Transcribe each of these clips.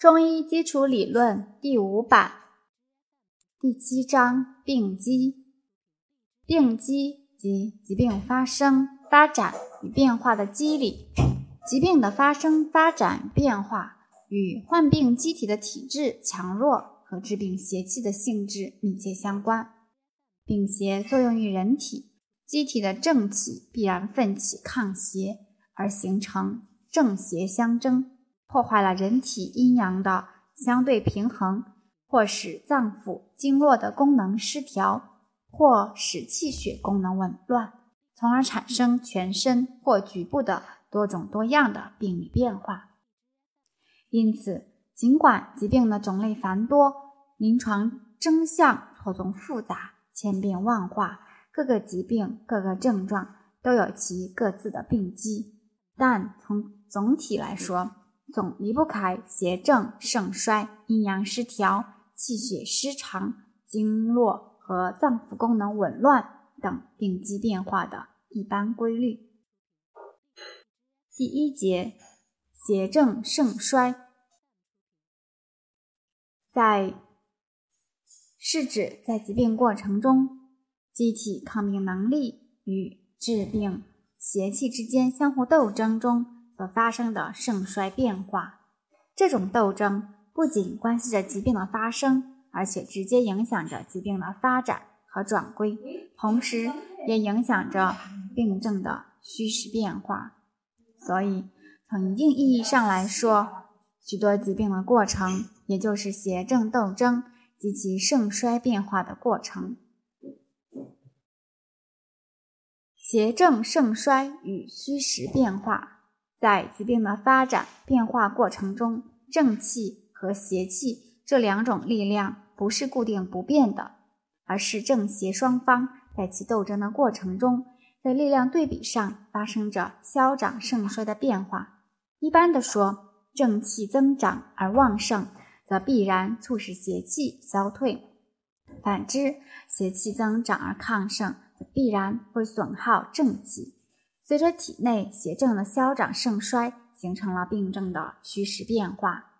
中医基础理论第五版第七章病机。病机即疾病发生、发展与变化的机理。疾病的发生、发展、变化与患病机体的体质强弱和致病邪气的性质密切相关。病邪作用于人体，机体的正气必然奋起抗邪，而形成正邪相争。破坏了人体阴阳的相对平衡，或使脏腑经络的功能失调，或使气血功能紊乱，从而产生全身或局部的多种多样的病理变化。因此，尽管疾病的种类繁多，临床征象错综复杂、千变万化，各个疾病、各个症状都有其各自的病机，但从总体来说，总离不开邪正盛衰、阴阳失调、气血失常、经络和脏腑功能紊乱等病机变化的一般规律。第一节，邪正盛衰，在是指在疾病过程中，机体抗病能力与治病邪气之间相互斗争中。所发生的盛衰变化，这种斗争不仅关系着疾病的发生，而且直接影响着疾病的发展和转归，同时也影响着病症的虚实变化。所以，从一定意义上来说，许多疾病的过程，也就是邪正斗争及其盛衰变化的过程。邪正盛衰与虚实变化。在疾病的发展变化过程中，正气和邪气这两种力量不是固定不变的，而是正邪双方在其斗争的过程中，在力量对比上发生着消长盛衰的变化。一般的说，正气增长而旺盛，则必然促使邪气消退；反之，邪气增长而亢盛，则必然会损耗正气。随着体内邪正的消长盛衰，形成了病症的虚实变化。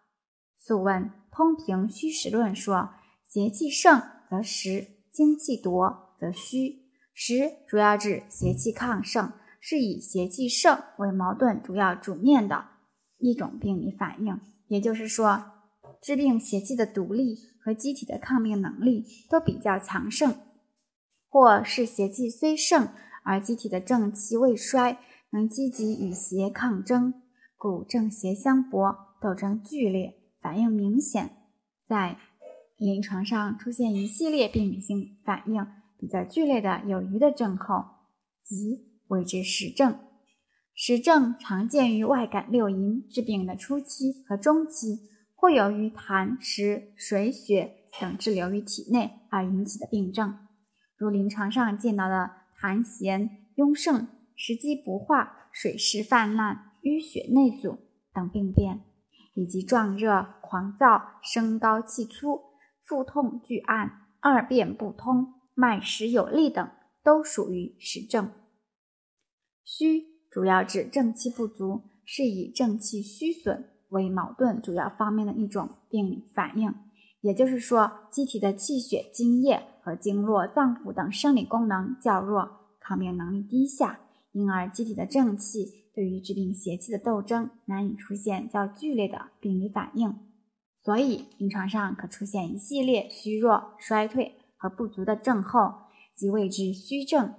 素问《通平虚实论》说：“邪气盛则实，精气夺则虚。实主要指邪气亢盛，是以邪气盛为矛盾主要主面的一种病理反应。也就是说，治病邪气的独立和机体的抗病能力都比较强盛，或是邪气虽盛。”而机体的正气未衰，能积极与邪抗争，故正邪相搏，斗争剧烈，反应明显，在临床上出现一系列病理性反应比较剧烈的有余的症候，即谓之实症。实症常见于外感六淫治病的初期和中期，或由于痰湿水血等滞留于体内而引起的病症，如临床上见到的。痰涎壅盛、食积不化、水湿泛滥、淤血内阻等病变，以及壮热、狂躁、升高气粗、腹痛拒按、二便不通、脉实有力等，都属于实症。虚主要指正气不足，是以正气虚损为矛盾主要方面的一种病理反应。也就是说，机体的气血、津液和经络、脏腑等生理功能较弱，抗病能力低下，因而机体的正气对于治病邪气的斗争难以出现较剧烈的病理反应，所以临床上可出现一系列虚弱、衰退和不足的症候，即谓之虚症。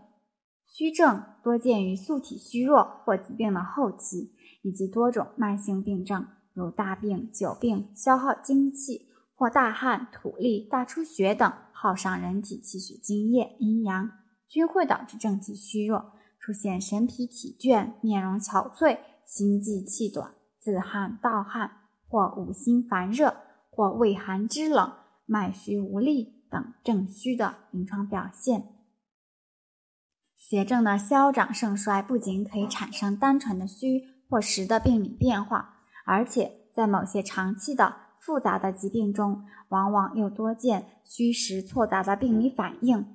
虚症多见于素体虚弱或疾病的后期，以及多种慢性病症，如大病、久病、消耗精气。或大汗、吐痢、大出血等，耗伤人体气血津液、阴阳，均会导致正气虚弱，出现神疲体倦、面容憔悴、心悸气短、自汗盗汗，或五心烦热，或畏寒肢冷、脉虚无力等正虚的临床表现。邪正的消长盛衰，不仅可以产生单纯的虚或实的病理变化，而且在某些长期的。复杂的疾病中，往往又多见虚实错杂的病理反应，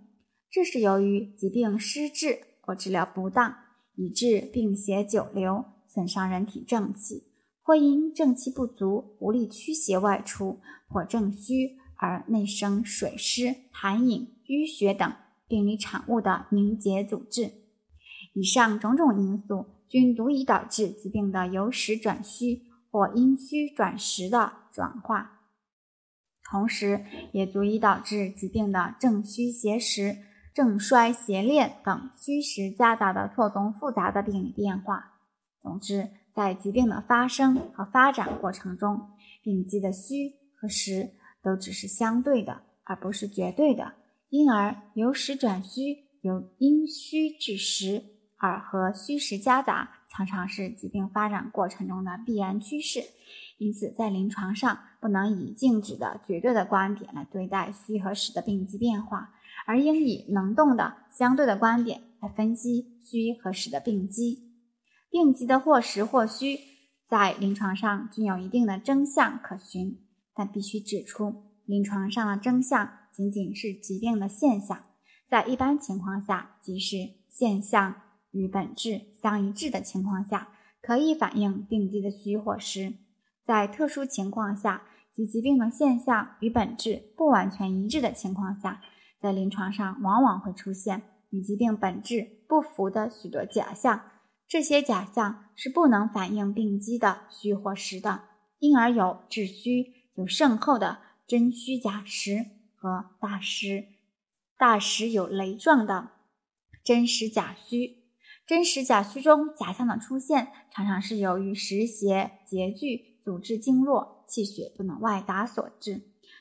这是由于疾病失治或治疗不当，以致病邪久留，损伤人体正气，或因正气不足，无力驱邪外出，或正虚而内生水湿、痰饮、淤血等病理产物的凝结阻滞。以上种种因素均足以导致疾病的由实转虚或阴虚转实的转化，同时也足以导致疾病的正虚邪实、正衰邪练等虚实夹杂的错综复杂的病理变化。总之，在疾病的发生和发展过程中，病机的虚和实都只是相对的，而不是绝对的。因而由实转虚，由阴虚至实，而和虚实夹杂，常常是疾病发展过程中的必然趋势。因此，在临床上不能以静止的绝对的观点来对待虚和实的病机变化，而应以能动的相对的观点来分析虚和实的病机。病机的或实或虚，在临床上均有一定的征象可循，但必须指出，临床上的征象仅仅是疾病的现象，在一般情况下，即是现象与本质相一致的情况下，可以反映病机的虚或实；在特殊情况下，及疾病的现象与本质不完全一致的情况下，在临床上往往会出现与疾病本质不符的许多假象。这些假象是不能反映病机的虚或实的，因而有致虚、有甚厚的真虚假实和大实、大实有雷状的真实假虚。真实假虚中假象的出现，常常是由于实邪结聚，阻滞经络，气血不能外达所致；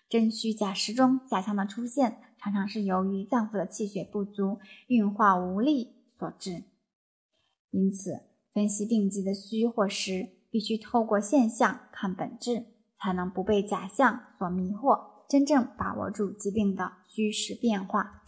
真虚假实中假象的出现，常常是由于脏腑的气血不足，运化无力所致。因此，分析病机的虚或实，必须透过现象看本质，才能不被假象所迷惑，真正把握住疾病的虚实变化。